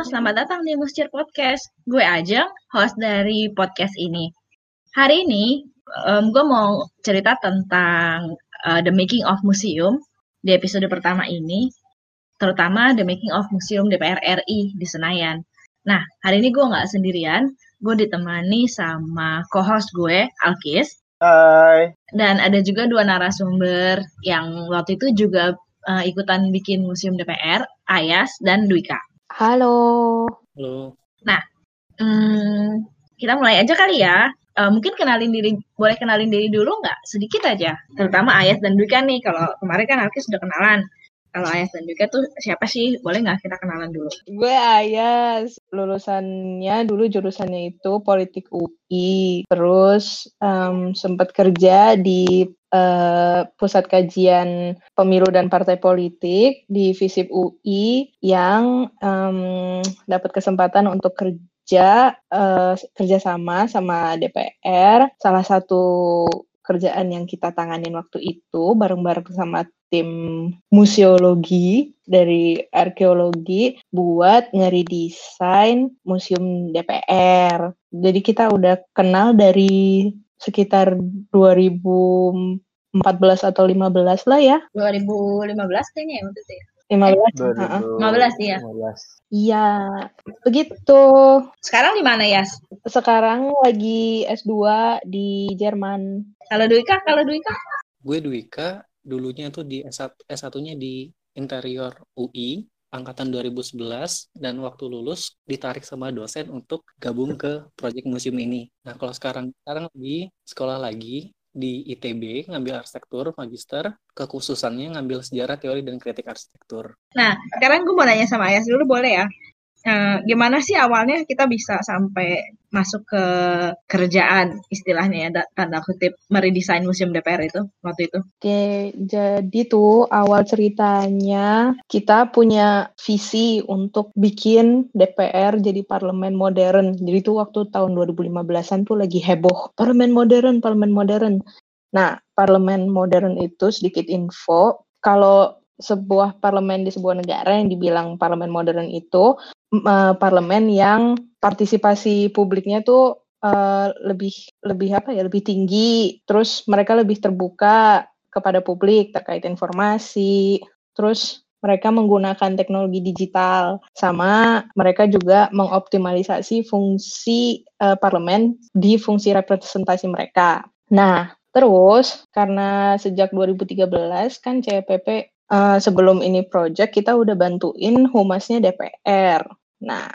Halo, selamat datang di Muscir Podcast. Gue Ajeng, host dari podcast ini. Hari ini, um, gue mau cerita tentang uh, The Making of Museum di episode pertama ini, terutama The Making of Museum DPR RI di Senayan. Nah, hari ini gue nggak sendirian, gue ditemani sama co-host gue, Alkis. Hai. Dan ada juga dua narasumber yang waktu itu juga uh, ikutan bikin Museum DPR, Ayas dan Dwika. Halo. Halo. Nah, hmm, kita mulai aja kali ya. Uh, mungkin kenalin diri, boleh kenalin diri dulu nggak? Sedikit aja. Terutama Ayas dan Dwika nih. Kalau kemarin kan Alkis sudah kenalan. Kalau Ayas dan Dwika tuh siapa sih? Boleh nggak kita kenalan dulu? Gue Ayas, lulusannya dulu jurusannya itu politik UI. Terus um, sempat kerja di uh, pusat kajian pemilu dan partai politik di FISIP UI yang um, dapat kesempatan untuk kerja uh, kerjasama sama DPR. Salah satu kerjaan yang kita tanganin waktu itu bareng-bareng sama tim museologi dari arkeologi buat ngeridesain museum DPR. Jadi kita udah kenal dari sekitar 2014 atau 15 lah ya. 2015 kayaknya ya waktu itu ya. 15. 15 ya. Iya, begitu. Sekarang di mana ya? Sekarang lagi S2 di Jerman. Kalau Dwika, kalau Dwika? Gue Dwika, dulunya tuh di S1, S1-nya di interior UI angkatan 2011 dan waktu lulus ditarik sama dosen untuk gabung ke proyek museum ini. Nah, kalau sekarang sekarang lagi sekolah lagi di ITB ngambil arsitektur magister kekhususannya ngambil sejarah teori dan kritik arsitektur. Nah sekarang gue mau nanya sama Ayas dulu boleh ya? Uh, gimana sih awalnya kita bisa sampai masuk ke kerjaan istilahnya ya tanda kutip meredesain museum DPR itu waktu itu? Oke, jadi tuh awal ceritanya kita punya visi untuk bikin DPR jadi parlemen modern. Jadi tuh waktu tahun 2015-an tuh lagi heboh parlemen modern, parlemen modern. Nah, parlemen modern itu sedikit info kalau sebuah parlemen di sebuah negara yang dibilang parlemen modern itu uh, parlemen yang partisipasi publiknya tuh uh, lebih lebih apa ya lebih tinggi. Terus mereka lebih terbuka kepada publik terkait informasi. Terus mereka menggunakan teknologi digital. Sama mereka juga mengoptimalisasi fungsi uh, parlemen di fungsi representasi mereka. Nah, terus karena sejak 2013 kan CPP uh, sebelum ini project kita udah bantuin humasnya DPR. Nah,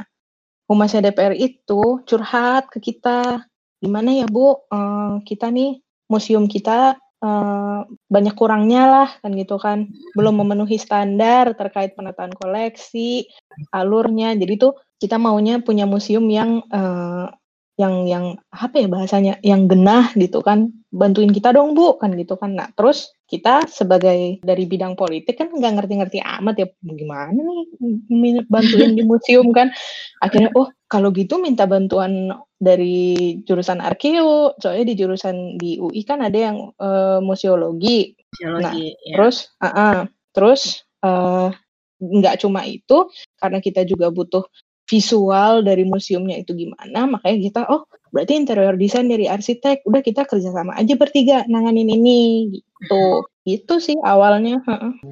humasnya DPR itu curhat ke kita, gimana ya Bu, uh, kita nih museum kita uh, banyak kurangnya lah kan gitu kan, belum memenuhi standar terkait penataan koleksi, alurnya. Jadi tuh kita maunya punya museum yang uh, yang yang apa ya bahasanya yang genah gitu kan bantuin kita dong bu kan gitu kan. Nah terus kita sebagai dari bidang politik kan nggak ngerti-ngerti amat ya gimana nih bantuin di museum kan? Akhirnya oh kalau gitu minta bantuan dari jurusan arkeo soalnya di jurusan di UI kan ada yang uh, museologi, museologi nah ya. terus uh -uh, terus uh, nggak cuma itu karena kita juga butuh visual dari museumnya itu gimana makanya kita oh berarti interior design dari arsitek udah kita kerjasama aja bertiga nanganin ini gitu itu sih awalnya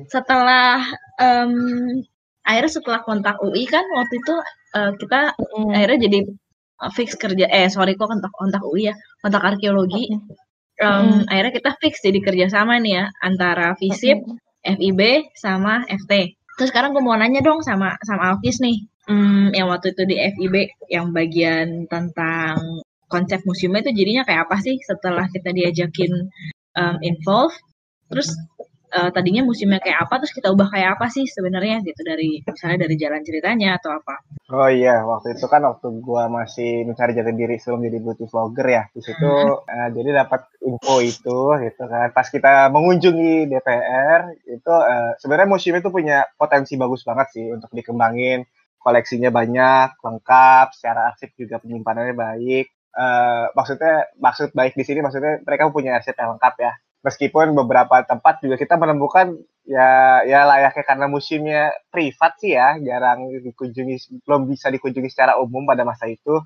setelah um, akhirnya setelah kontak UI kan waktu itu uh, kita mm. akhirnya jadi fix kerja eh sorry kok kontak kontak UI ya kontak arkeologi um, mm. akhirnya kita fix jadi kerjasama nih ya antara FISIP, mm. FIB sama FT terus sekarang gue mau nanya dong sama sama Alkis nih Hmm, yang waktu itu di FIB yang bagian tentang konsep museumnya itu jadinya kayak apa sih setelah kita diajakin um, involve? Terus uh, tadinya museumnya kayak apa terus kita ubah kayak apa sih sebenarnya gitu dari misalnya dari jalan ceritanya atau apa? Oh iya waktu itu kan waktu gua masih mencari jati diri sebelum jadi beauty vlogger ya di situ hmm. uh, jadi dapat info itu gitu kan. Pas kita mengunjungi DPR itu uh, sebenarnya museum itu punya potensi bagus banget sih untuk dikembangin koleksinya banyak, lengkap, secara arsip juga penyimpanannya baik. Uh, maksudnya maksud baik di sini maksudnya mereka punya arsip yang lengkap ya. Meskipun beberapa tempat juga kita menemukan ya ya layaknya karena museumnya privat sih ya jarang dikunjungi belum bisa dikunjungi secara umum pada masa itu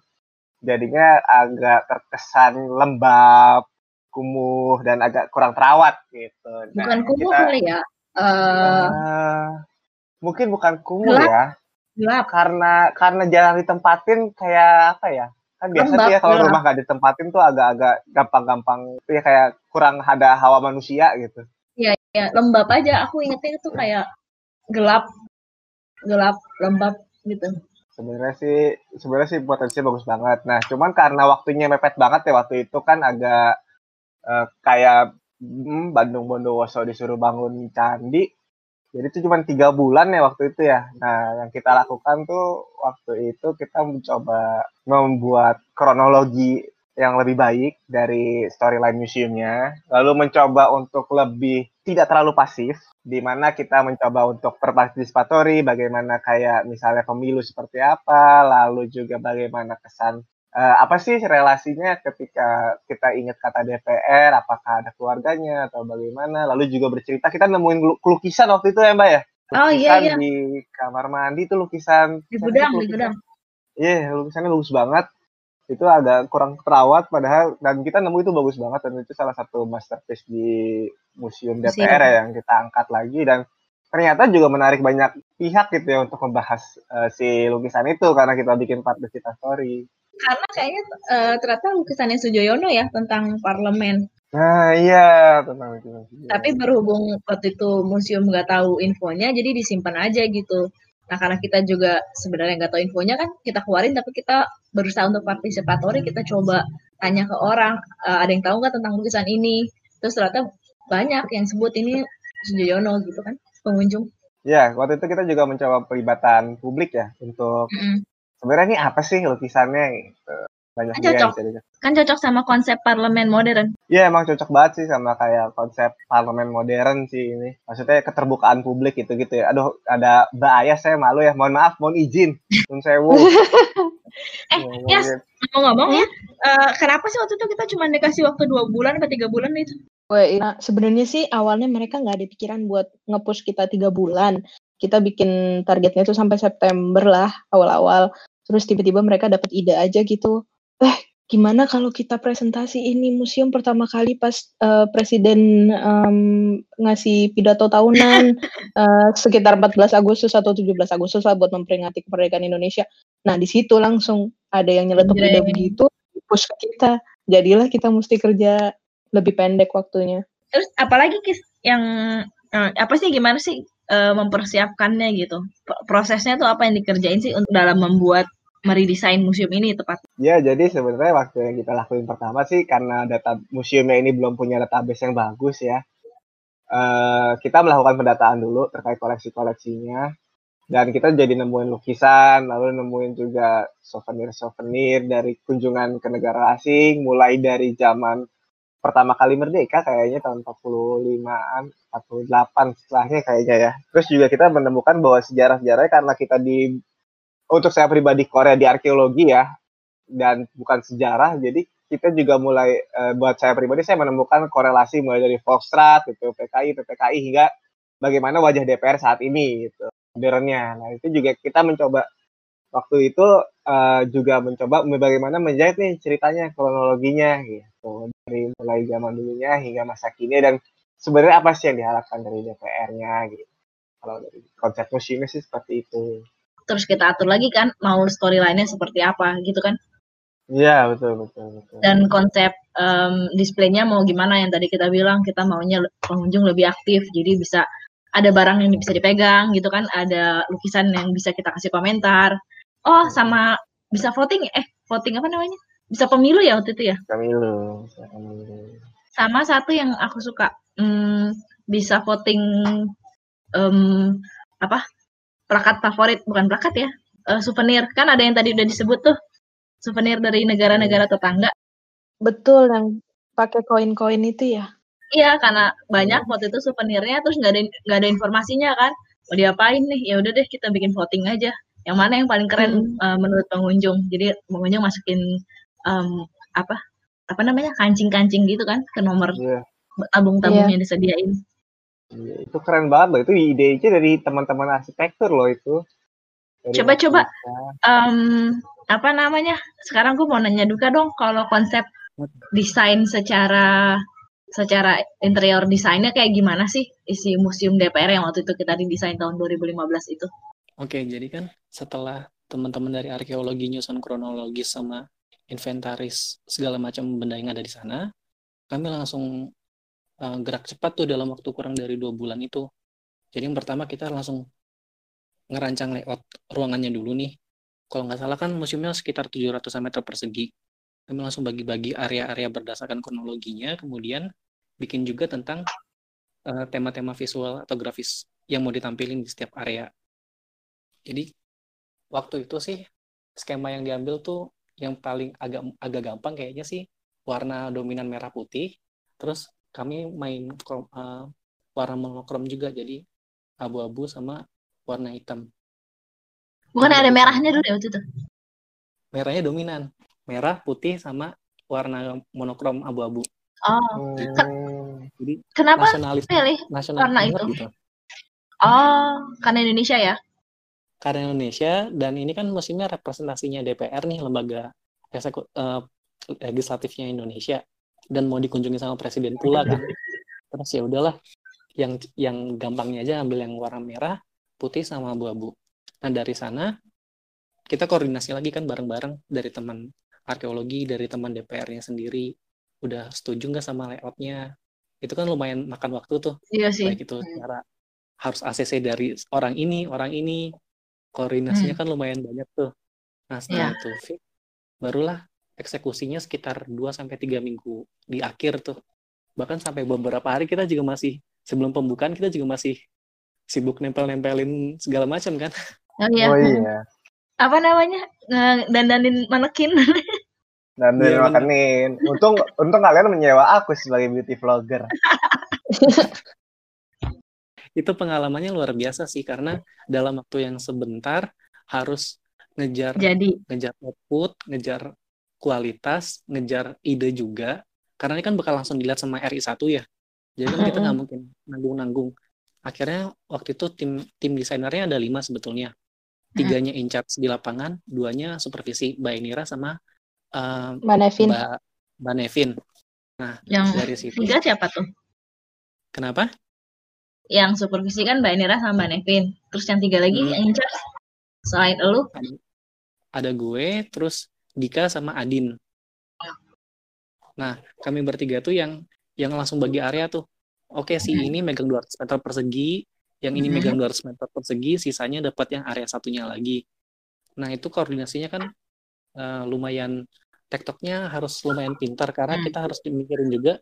jadinya agak terkesan lembab kumuh dan agak kurang terawat gitu nah, bukan kumuh kita, kali ya uh, uh, mungkin bukan kumuh gelap. ya gelap karena karena jarang ditempatin kayak apa ya kan biasa tuh ya kalau rumah gak ditempatin tuh agak-agak gampang-gampang ya kayak kurang ada hawa manusia gitu Iya, ya, lembab aja. Aku ingetnya itu kayak gelap, gelap, lembab gitu. Sebenarnya sih, sebenarnya sih potensinya bagus banget. Nah, cuman karena waktunya mepet banget ya waktu itu kan agak uh, kayak hmm, Bandung Bondowoso disuruh bangun candi. Jadi itu cuma tiga bulan ya waktu itu ya. Nah, yang kita lakukan tuh waktu itu kita mencoba membuat kronologi yang lebih baik dari storyline museumnya, lalu mencoba untuk lebih tidak terlalu pasif, di mana kita mencoba untuk berpartisipatory, bagaimana kayak misalnya pemilu seperti apa, lalu juga bagaimana kesan uh, apa sih relasinya ketika kita ingat kata DPR, apakah ada keluarganya atau bagaimana, lalu juga bercerita kita nemuin lukisan waktu itu ya Mbak ya. Lukisan oh iya iya. Di kamar mandi itu lukisan. Di gudang, di gudang. Iya, yeah, lukisannya bagus banget itu agak kurang terawat padahal dan kita nemu itu bagus banget dan itu salah satu masterpiece di museum DPR ya yang kita angkat lagi dan ternyata juga menarik banyak pihak gitu ya untuk membahas uh, si lukisan itu karena kita bikin part the story. Karena kayaknya uh, ternyata lukisannya Sujoyono ya tentang parlemen. Nah iya tentang itu. Tapi berhubung waktu itu museum nggak tahu infonya jadi disimpan aja gitu. Nah karena kita juga sebenarnya nggak tahu infonya kan kita keluarin tapi kita berusaha untuk partisipatori kita coba tanya ke orang uh, ada yang tahu nggak tentang lukisan ini terus ternyata banyak yang sebut ini Sujoyono gitu kan pengunjung. Ya waktu itu kita juga mencoba pelibatan publik ya untuk mm -hmm. Sebenarnya ini apa sih lukisannya gitu? Banyak kan cocok. kan cocok sama konsep parlemen modern. Iya emang cocok banget sih sama kayak konsep parlemen modern sih ini. Maksudnya keterbukaan publik gitu gitu ya. Aduh ada mbak ayah saya malu ya. Mohon maaf mohon izin. Mohon sewu eh ya ngomong-ngomong ya uh, kenapa sih waktu itu kita cuma dikasih waktu dua bulan atau tiga bulan itu? Wah, nah, sebenarnya sih awalnya mereka nggak ada pikiran buat ngepush kita tiga bulan. Kita bikin targetnya itu sampai September lah awal-awal. Terus tiba-tiba mereka dapat ide aja gitu eh gimana kalau kita presentasi ini museum pertama kali pas uh, presiden um, ngasih pidato tahunan uh, sekitar 14 Agustus atau 17 Agustus lah buat memperingati kemerdekaan Indonesia. Nah di situ langsung ada yang nyeletuk ide begitu, push ke kita. Jadilah kita mesti kerja lebih pendek waktunya. Terus apalagi kis yang uh, apa sih gimana sih mempersiapkannya gitu? Prosesnya tuh apa yang dikerjain sih untuk dalam membuat meredesain museum ini tepat? Ya, jadi sebenarnya waktu yang kita lakuin pertama sih karena data museumnya ini belum punya database yang bagus ya. Uh, kita melakukan pendataan dulu terkait koleksi-koleksinya dan kita jadi nemuin lukisan, lalu nemuin juga souvenir-souvenir dari kunjungan ke negara asing, mulai dari zaman pertama kali merdeka kayaknya tahun 45-an, 48 setelahnya kayaknya ya. Terus juga kita menemukan bahwa sejarah-sejarahnya karena kita di untuk saya pribadi Korea di arkeologi ya dan bukan sejarah jadi kita juga mulai uh, buat saya pribadi saya menemukan korelasi mulai dari Volkswagen gitu PKI PPKI hingga bagaimana wajah DPR saat ini gitu modernnya. Nah itu juga kita mencoba waktu itu uh, juga mencoba bagaimana menjahit nih ceritanya kronologinya gitu dari mulai zaman dulunya hingga masa kini dan sebenarnya apa sih yang diharapkan dari DPR-nya gitu. Kalau dari konsep museumnya sih seperti itu terus kita atur lagi kan mau storyline-nya seperti apa gitu kan Iya betul betul betul. Dan konsep um, displaynya mau gimana yang tadi kita bilang kita maunya pengunjung lebih aktif jadi bisa ada barang yang bisa dipegang gitu kan ada lukisan yang bisa kita kasih komentar. Oh sama bisa voting eh voting apa namanya bisa pemilu ya waktu itu ya? Pemilu. pemilu. Sama satu yang aku suka hmm, bisa voting um, apa plakat favorit bukan plakat ya uh, souvenir. Kan ada yang tadi udah disebut tuh souvenir dari negara-negara tetangga. Betul yang pakai koin-koin itu ya? Iya karena banyak waktu itu souvenirnya terus nggak ada nggak ada informasinya kan. Mau diapain nih? Ya udah deh kita bikin voting aja. Yang mana yang paling keren hmm. uh, menurut pengunjung? Jadi pengunjung masukin um, apa? Apa namanya? Kancing-kancing gitu kan ke nomor yeah. tabung-tabung yeah. yang disediain itu keren banget loh. Itu ide-ide dari teman-teman arsitektur loh itu. Coba-coba um, apa namanya? Sekarang gue mau nanya juga dong kalau konsep desain secara secara interior desainnya kayak gimana sih isi museum DPR yang waktu itu kita didesain tahun 2015 itu? Oke, jadi kan setelah teman-teman dari arkeologi nyusun kronologis sama inventaris segala macam benda yang ada di sana, kami langsung uh, gerak cepat tuh dalam waktu kurang dari dua bulan itu. Jadi yang pertama kita langsung ngerancang layout ruangannya dulu nih. Kalau nggak salah kan museumnya sekitar 700 meter persegi. Kami langsung bagi-bagi area-area berdasarkan kronologinya, kemudian bikin juga tentang eh, tema-tema visual atau grafis yang mau ditampilin di setiap area. Jadi waktu itu sih skema yang diambil tuh yang paling agak agak gampang kayaknya sih warna dominan merah putih. Terus kami main uh, warna monokrom juga jadi abu-abu sama warna hitam. Bukan ada merahnya dulu ya waktu itu? Merahnya dominan. Merah, putih, sama warna monokrom abu-abu. Oh. Jadi kenapa nasionalis, pilih nasionalis warna itu? Gitu. Oh, karena Indonesia ya? Karena Indonesia dan ini kan musimnya representasinya DPR nih lembaga eksekutif uh, legislatifnya Indonesia dan mau dikunjungi sama presiden pula kan. Terus ya udahlah yang yang gampangnya aja ambil yang warna merah putih sama abu-abu. Nah dari sana kita koordinasi lagi kan bareng-bareng dari teman arkeologi, dari teman DPR-nya sendiri. Udah setuju nggak sama layoutnya? Itu kan lumayan makan waktu tuh. Iya sih. Baik itu hmm. cara harus ACC dari orang ini, orang ini. Koordinasinya hmm. kan lumayan banyak tuh. Nah setelah yeah. itu, barulah eksekusinya sekitar 2 sampai tiga minggu di akhir tuh. Bahkan sampai beberapa hari kita juga masih sebelum pembukaan kita juga masih sibuk nempel-nempelin segala macam kan. Oh iya. Oh iya. Apa namanya? Dandanin manekin. Dandanin yeah, manekin. Untung untung kalian menyewa aku sebagai beauty vlogger. Itu pengalamannya luar biasa sih karena dalam waktu yang sebentar harus ngejar Jadi. ngejar output, ngejar kualitas, ngejar ide juga. Karena ini kan bakal langsung dilihat sama RI 1 ya. Jadi kan kita nggak mungkin nanggung-nanggung. Akhirnya waktu itu tim tim desainernya ada lima sebetulnya. Tiganya in charge di lapangan duanya supervisi Mbak Inira sama uh, Mbak Nevin. Mbak, Mbak Nevin. Nah yang dari situ. tiga siapa tuh? Kenapa? Yang supervisi kan Mbak Inira sama Mbak Nevin. Terus yang tiga lagi hmm. yang in charge? Selain lu ada, ada gue terus Dika sama Adin nah kami bertiga tuh yang yang langsung bagi area tuh oke okay, si ini megang 200 meter persegi, yang ini megang 200 meter persegi, sisanya dapat yang area satunya lagi. Nah, itu koordinasinya kan uh, lumayan tektoknya harus lumayan pintar karena hmm. kita harus mikirin juga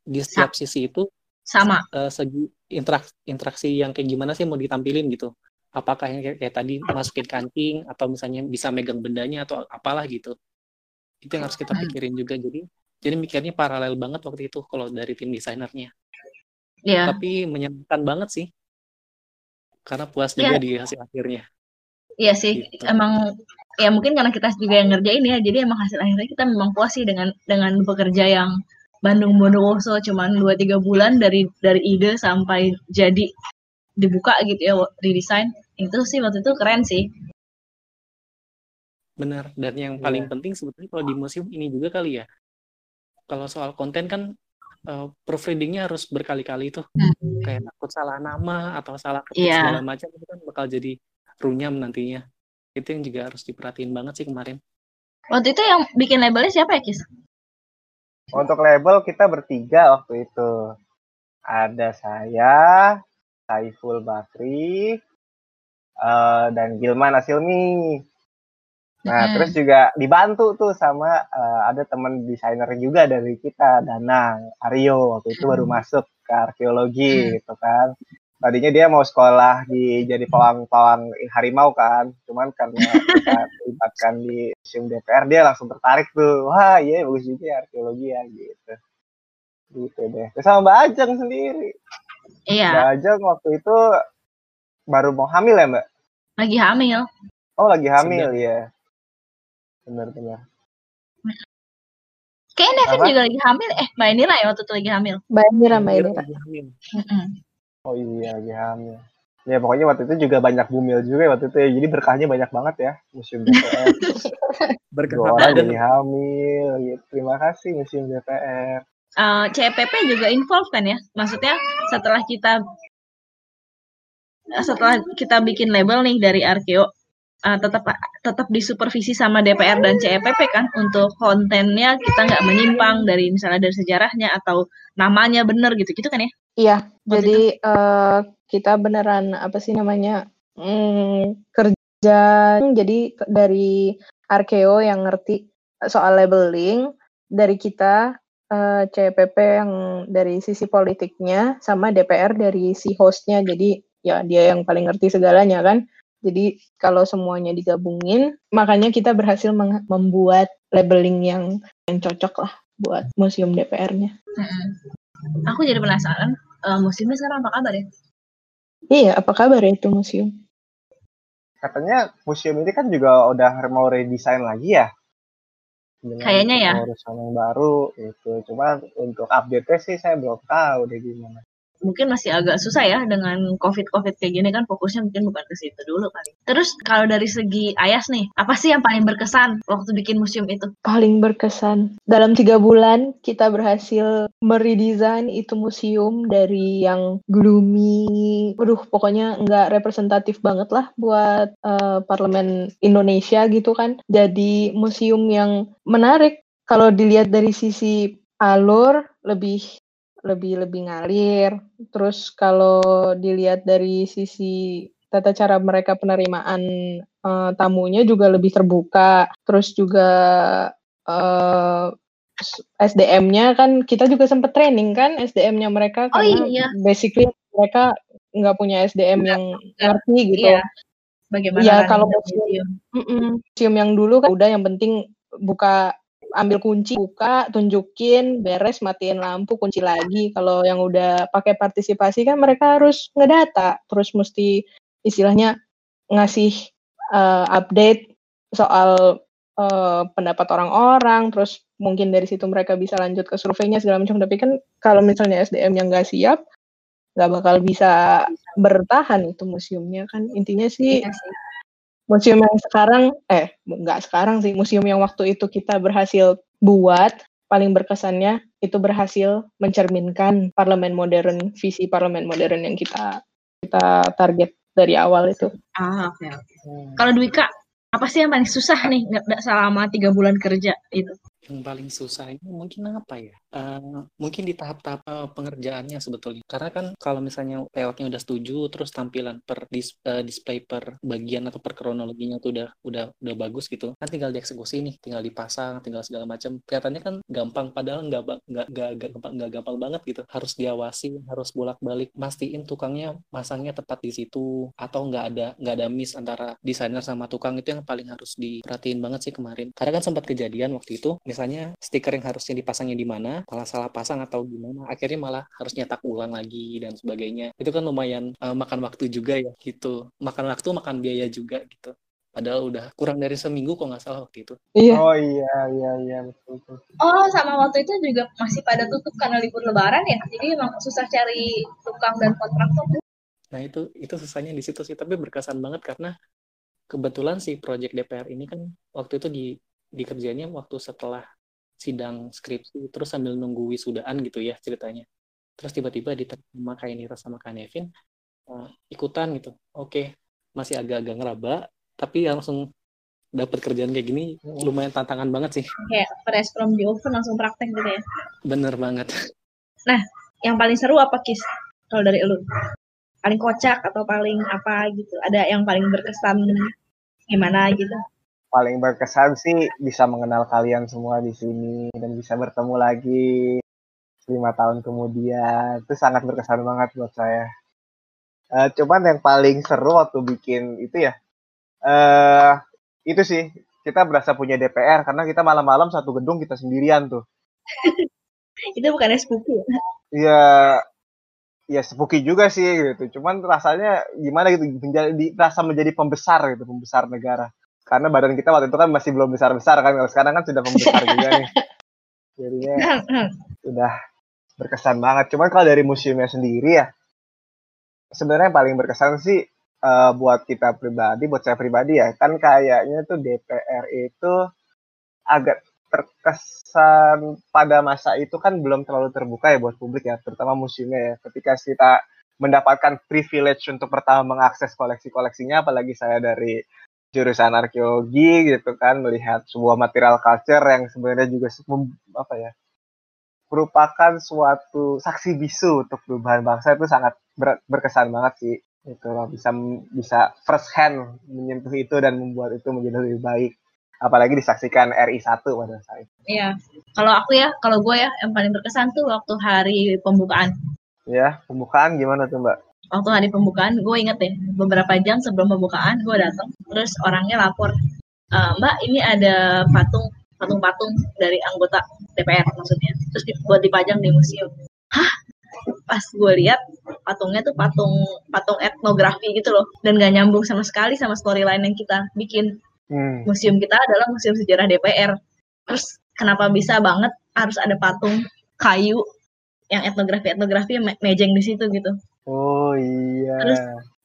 di setiap sisi itu sama uh, segi interaksi, interaksi yang kayak gimana sih mau ditampilin gitu. Apakah yang kayak, kayak tadi masukin kancing atau misalnya bisa megang bendanya atau apalah gitu. Itu yang harus kita hmm. pikirin juga. Jadi jadi mikirnya paralel banget waktu itu kalau dari tim desainernya. Yeah. Tapi menyenangkan banget sih. Karena puas yeah. juga di hasil akhirnya. Iya sih, gitu. emang ya mungkin karena kita juga yang ngerjain ya, jadi emang hasil akhirnya kita memang puas sih dengan dengan bekerja yang Bandung Bondowoso cuman 2-3 bulan dari dari ide sampai jadi dibuka gitu ya redesign itu sih waktu itu keren sih benar dan yang paling yeah. penting sebetulnya kalau di museum ini juga kali ya kalau soal konten kan uh, proofreadingnya harus berkali-kali itu hmm. kayak takut salah nama atau salah ketik yeah. segala macam itu kan bakal jadi runyam nantinya itu yang juga harus diperhatiin banget sih kemarin waktu itu yang bikin labelnya siapa ya Kis? Untuk label kita bertiga waktu itu ada saya Saiful Bakri uh, dan Gilman Asilmi Nah, hmm. terus juga dibantu tuh sama uh, ada teman desainer juga dari kita, Danang, Aryo waktu itu baru masuk ke arkeologi hmm. gitu kan. Tadinya dia mau sekolah di jadi pawang-pawang harimau kan, cuman karena kita terlibatkan di museum DPR dia langsung tertarik tuh. Wah, iya bagus juga ya arkeologi ya gitu. Gitu deh. Terus sama Mbak Ajeng sendiri. Iya. Mbak Ajeng waktu itu baru mau hamil ya, Mbak? Lagi hamil. Oh, lagi hamil Sudah. ya benar-benar Kayaknya Nevin juga lagi hamil. Eh, Mbak Nira ya waktu itu lagi hamil. Mbak Nira, Mbak. Lagi hamil. Oh iya lagi hamil. Ya pokoknya waktu itu juga banyak bumil juga ya waktu itu ya. Jadi berkahnya banyak banget ya museum DPR. Berkah Dua orang jadi hamil. Gitu. Terima kasih museum DPR. Eh, CPP juga involve kan ya? Maksudnya setelah kita setelah kita bikin label nih dari Arkeo eh, tetap tetap disupervisi sama DPR dan CEPP kan untuk kontennya kita nggak menyimpang dari misalnya dari sejarahnya atau namanya bener gitu gitu kan ya? Iya, Waktu jadi eh, kita beneran apa sih namanya mm, kerja jadi dari Arkeo yang ngerti soal labeling dari kita eh, CPP yang dari sisi politiknya sama DPR dari si hostnya jadi ya dia yang paling ngerti segalanya kan jadi kalau semuanya digabungin makanya kita berhasil membuat labeling yang yang cocok lah buat museum DPR-nya Mm-mm. Aku jadi penasaran eh, museumnya sekarang apa kabar ya? iya apa kabar ya itu museum Katanya museum ini kan juga udah mau redesign lagi ya. Dengan Kayaknya ya. Urusan yang baru itu. Cuma untuk update-nya sih saya belum tahu deh gimana. Mungkin masih agak susah ya dengan covid-covid kayak gini kan fokusnya mungkin bukan ke situ dulu kali. Terus kalau dari segi Ayas nih, apa sih yang paling berkesan waktu bikin museum itu? paling berkesan. Dalam tiga bulan kita berhasil meredesign itu museum dari yang gloomy, aduh pokoknya nggak representatif banget lah buat eh, parlemen Indonesia gitu kan. Jadi museum yang menarik kalau dilihat dari sisi alur lebih lebih lebih ngalir. Terus kalau dilihat dari sisi tata cara mereka penerimaan eh, tamunya juga lebih terbuka. Terus juga eh, s- SDM-nya kan kita juga sempat training kan SDM-nya mereka Oh, karena iya. basically mereka nggak punya SDM yang ngerti gitu. Iya. Bagaimana Iya, running kalau the museum-. Museum yang dulu kan udah yang penting buka ambil kunci buka tunjukin beres matiin lampu kunci lagi. Kalau yang udah pakai partisipasi kan mereka harus ngedata. Terus mesti istilahnya ngasih eh, update soal eh, pendapat orang-orang. Terus mungkin dari situ mereka bisa lanjut ke surveinya segala macam. Tapi kan kalau misalnya SDM yang nggak siap nggak bakal bisa bertahan itu museumnya kan. Intinya sih Iya sih. Museum yang sekarang eh nggak sekarang sih museum yang waktu itu kita berhasil buat paling berkesannya itu berhasil mencerminkan parlemen modern visi parlemen modern yang kita kita target dari awal itu Ah, oke oke. Kalau Dwika, apa sih yang paling susah nih nggak nggak selama tiga bulan kerja itu? yang paling susah ini mungkin apa ya? Eh, mungkin di tahap-tahap eh, pengerjaannya sebetulnya. Karena kan kalau misalnya layoutnya udah setuju, terus tampilan per dis- eh, display per bagian atau per kronologinya tuh udah udah udah bagus gitu, kan tinggal dieksekusi nih, tinggal dipasang, tinggal segala macam. Kelihatannya kan gampang, padahal nggak nggak nggak gampang nggak gampang banget gitu. Harus diawasi, harus bolak-balik, mastiin tukangnya masangnya tepat di situ atau nggak ada nggak ada miss antara desainer sama tukang itu yang paling harus diperhatiin banget sih kemarin. Karena kan sempat kejadian waktu itu, misalnya stiker yang harusnya dipasangnya di mana, malah salah pasang atau gimana, akhirnya malah harus nyetak ulang lagi dan sebagainya. Itu kan lumayan eh, makan waktu juga ya gitu. Makan waktu, makan biaya juga gitu. Padahal udah kurang dari seminggu kok nggak salah waktu itu. iya Oh iya iya iya betul betul. Oh, sama waktu itu juga masih pada tutup karena libur lebaran ya. Jadi emang susah cari tukang dan kontraktor. Nah itu itu susahnya di situ sih, tapi berkesan banget karena kebetulan si project DPR ini kan waktu itu di dikerjanya waktu setelah sidang skripsi, terus sambil nunggu wisudaan gitu ya ceritanya. Terus tiba-tiba diterima Kak Nira sama Kak Nevin eh, ikutan gitu. Oke, masih agak-agak ngeraba, tapi langsung dapat kerjaan kayak gini lumayan tantangan banget sih. Kayak fresh from the oven langsung praktek gitu ya. Bener banget. Yang paling seru apa Kis? Kalau dari lu? Paling kocak atau paling apa gitu? Ada yang paling berkesan gimana gitu? Paling berkesan sih bisa mengenal kalian semua di sini dan bisa bertemu lagi lima tahun kemudian itu sangat berkesan banget buat saya. Eh, cuman yang paling seru waktu bikin itu ya, eh itu sih kita berasa punya DPR karena kita malam-malam satu gedung kita sendirian tuh. Itu bukannya spooky ya? Ya, ya spooky juga sih gitu. Cuman rasanya gimana gitu, menjadi rasa menjadi pembesar gitu, pembesar negara. Karena badan kita waktu itu kan masih belum besar-besar kan, kalau sekarang kan sudah pembesar juga nih. Jadinya udah berkesan banget. Cuman kalau dari museumnya sendiri ya, sebenarnya paling berkesan sih uh, buat kita pribadi, buat saya pribadi ya, kan kayaknya tuh DPR itu agak terkesan pada masa itu kan belum terlalu terbuka ya buat publik ya, terutama museumnya ya. Ketika kita mendapatkan privilege untuk pertama mengakses koleksi-koleksinya, apalagi saya dari jurusan arkeologi gitu kan, melihat sebuah material culture yang sebenarnya juga apa ya merupakan suatu saksi bisu untuk perubahan bangsa itu sangat ber, berkesan banget sih itu loh bisa bisa first hand menyentuh itu dan membuat itu menjadi lebih baik apalagi disaksikan RI 1 pada saat itu. Iya. Kalau aku ya, kalau gue ya yang paling berkesan tuh waktu hari pembukaan. Ya, pembukaan gimana tuh, Mbak? Waktu hari pembukaan, gue inget deh, beberapa jam sebelum pembukaan, gue datang, terus orangnya lapor, e, Mbak, ini ada patung patung-patung dari anggota DPR maksudnya, terus buat dipajang di museum. Hah? Pas gue lihat patungnya tuh patung patung etnografi gitu loh, dan gak nyambung sama sekali sama storyline yang kita bikin Hmm. Museum kita adalah museum sejarah DPR. Terus kenapa bisa banget harus ada patung kayu yang etnografi-etnografi yang mejeng di situ gitu. Oh iya. Terus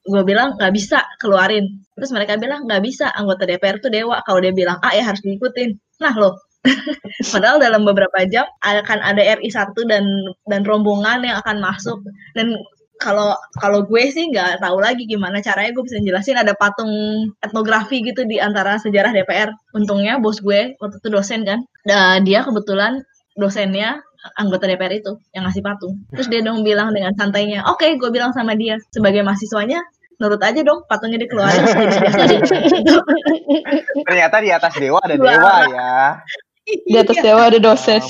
gue bilang nggak bisa keluarin. Terus mereka bilang nggak bisa anggota DPR tuh dewa. Kalau dia bilang A ya harus diikutin. Nah loh. Padahal dalam beberapa jam akan ada RI 1 dan dan rombongan yang akan masuk dan kalau kalau gue sih nggak tahu lagi gimana caranya gue bisa jelasin ada patung etnografi gitu di antara sejarah DPR. Untungnya bos gue waktu itu dosen kan, dan dia kebetulan dosennya anggota DPR itu yang ngasih patung. Terus dia dong bilang dengan santainya, oke, okay, gue bilang sama dia sebagai mahasiswanya, nurut aja dong patungnya dikeluarin. Ternyata di atas dewa ada dewa ya. Di atas dewa ada dosen.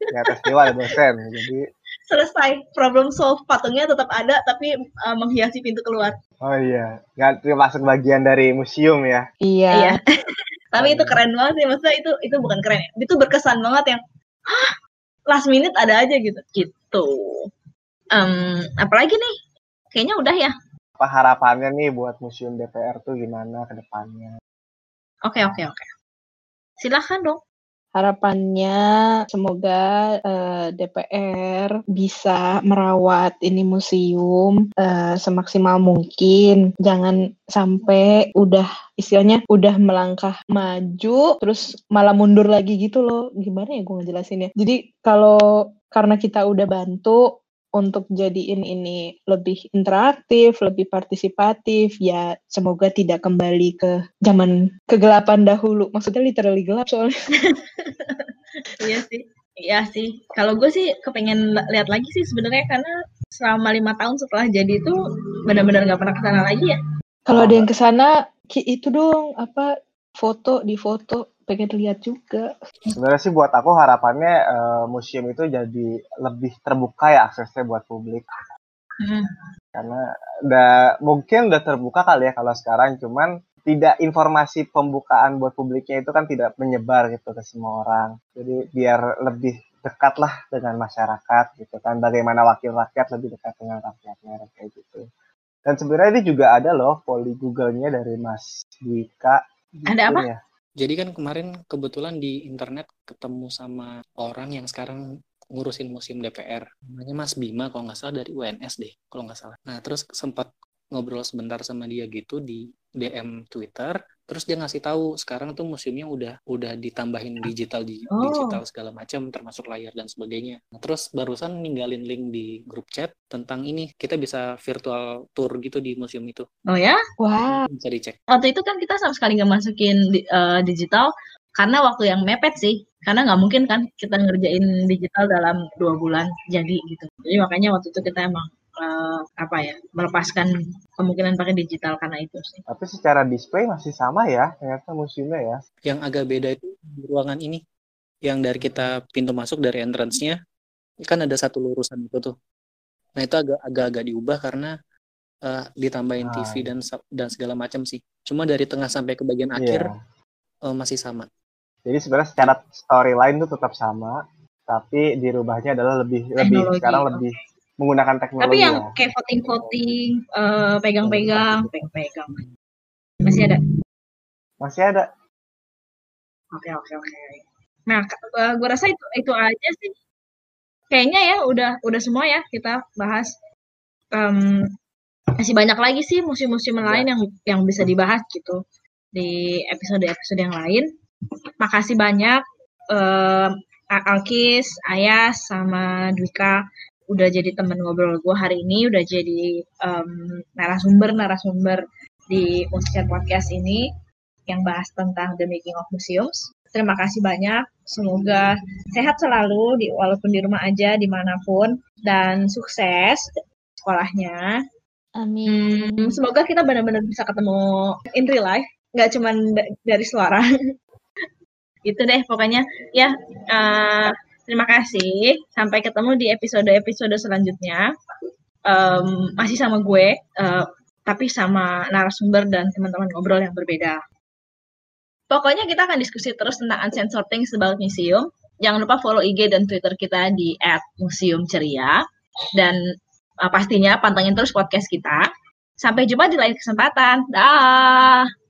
Di atas dewa ada dosen. Jadi selesai problem solve patungnya tetap ada tapi uh, menghiasi pintu keluar oh iya nggak termasuk bagian dari museum ya iya, iya. tapi itu keren banget sih maksudnya itu itu bukan keren ya itu berkesan banget yang Hah, last minute ada aja gitu. Gitu. Um, apalagi nih? Kayaknya udah ya. Apa harapannya nih buat museum DPR tuh gimana ke depannya? Oke oke oke. Silahkan dong Harapannya semoga uh, eh, DPR bisa merawat ini museum uh, semaksimal mungkin. Jangan sampai udah istilahnya udah melangkah maju terus malah mundur lagi gitu loh. Gimana ya gue ngejelasinnya? Jadi kalau karena kita udah bantu untuk jadiin ini lebih interaktif, lebih partisipatif, ya semoga tidak kembali ke zaman kegelapan dahulu. Maksudnya literally gelap soalnya. iya sih, iya sih. Kalau gue sih kepengen lihat lagi sih sebenarnya karena selama lima tahun setelah jadi itu benar-benar nggak pernah ke sana lagi ya. Kalau ada yang ke sana, itu dong apa foto di foto pengen lihat juga. Sebenarnya sih buat aku harapannya uh, museum itu jadi lebih terbuka ya aksesnya buat publik. Hmm. Karena udah mungkin udah terbuka kali ya kalau sekarang, cuman tidak informasi pembukaan buat publiknya itu kan tidak menyebar gitu ke semua orang. Jadi biar lebih dekat lah dengan masyarakat gitu kan. Bagaimana wakil rakyat lebih dekat dengan rakyatnya kayak gitu. Dan sebenarnya ini juga ada loh poli Google-nya dari Mas. Gitu ada apa? Ya jadi kan kemarin kebetulan di internet ketemu sama orang yang sekarang ngurusin museum DPR. Namanya Mas Bima kalau nggak salah dari UNS deh, kalau nggak salah. Nah terus sempat ngobrol sebentar sama dia gitu di DM Twitter terus dia ngasih tahu sekarang tuh museumnya udah udah ditambahin digital di oh. digital segala macam termasuk layar dan sebagainya. Nah, terus barusan ninggalin link di grup chat tentang ini kita bisa virtual tour gitu di museum itu. Oh ya? Wah. Wow. bisa dicek. Waktu itu kan kita sama sekali nggak masukin uh, digital karena waktu yang mepet sih. Karena nggak mungkin kan kita ngerjain digital dalam dua bulan jadi gitu. Jadi makanya waktu itu kita emang uh, apa ya melepaskan kemungkinan pakai digital karena itu sih. Tapi secara display masih sama ya ternyata museumnya ya. Yang agak beda itu ruangan ini yang dari kita pintu masuk dari entrance-nya kan ada satu lurusan itu tuh. Nah itu agak agak diubah karena uh, ditambahin ah. TV dan dan segala macam sih. Cuma dari tengah sampai ke bagian yeah. akhir uh, masih sama. Jadi sebenarnya secara storyline itu tetap sama, tapi dirubahnya adalah lebih Teknologi, lebih sekarang lebih menggunakan teknologi. Tapi yang kayak voting-voting, uh, pegang-pegang, pegang-pegang. Masih ada? Masih ada. Oke, oke, oke. Nah, gue rasa itu itu aja sih. Kayaknya ya udah udah semua ya kita bahas. um, masih banyak lagi sih museum-museum ya. lain yang yang bisa dibahas gitu di episode-episode yang lain. Makasih banyak um, Alkis, Ayas, sama Dwika udah jadi temen ngobrol gue hari ini, udah jadi um, narasumber-narasumber di Musik Podcast ini yang bahas tentang The Making of Museums. Terima kasih banyak. Semoga sehat selalu, di, walaupun di rumah aja, di mana pun, dan sukses sekolahnya. Amin. Hmm, semoga kita benar-benar bisa ketemu in real life, nggak cuma dari suara. gitu deh, pokoknya ya. Uh, terima kasih. Sampai ketemu di episode-episode selanjutnya. Um, masih sama gue, uh, tapi sama narasumber dan teman-teman ngobrol yang berbeda. Pokoknya kita akan diskusi terus tentang uncensored things about museum. Jangan lupa follow IG dan Twitter kita di @museumceria dan uh, pastinya pantengin terus podcast kita. Sampai jumpa di lain kesempatan. Dah.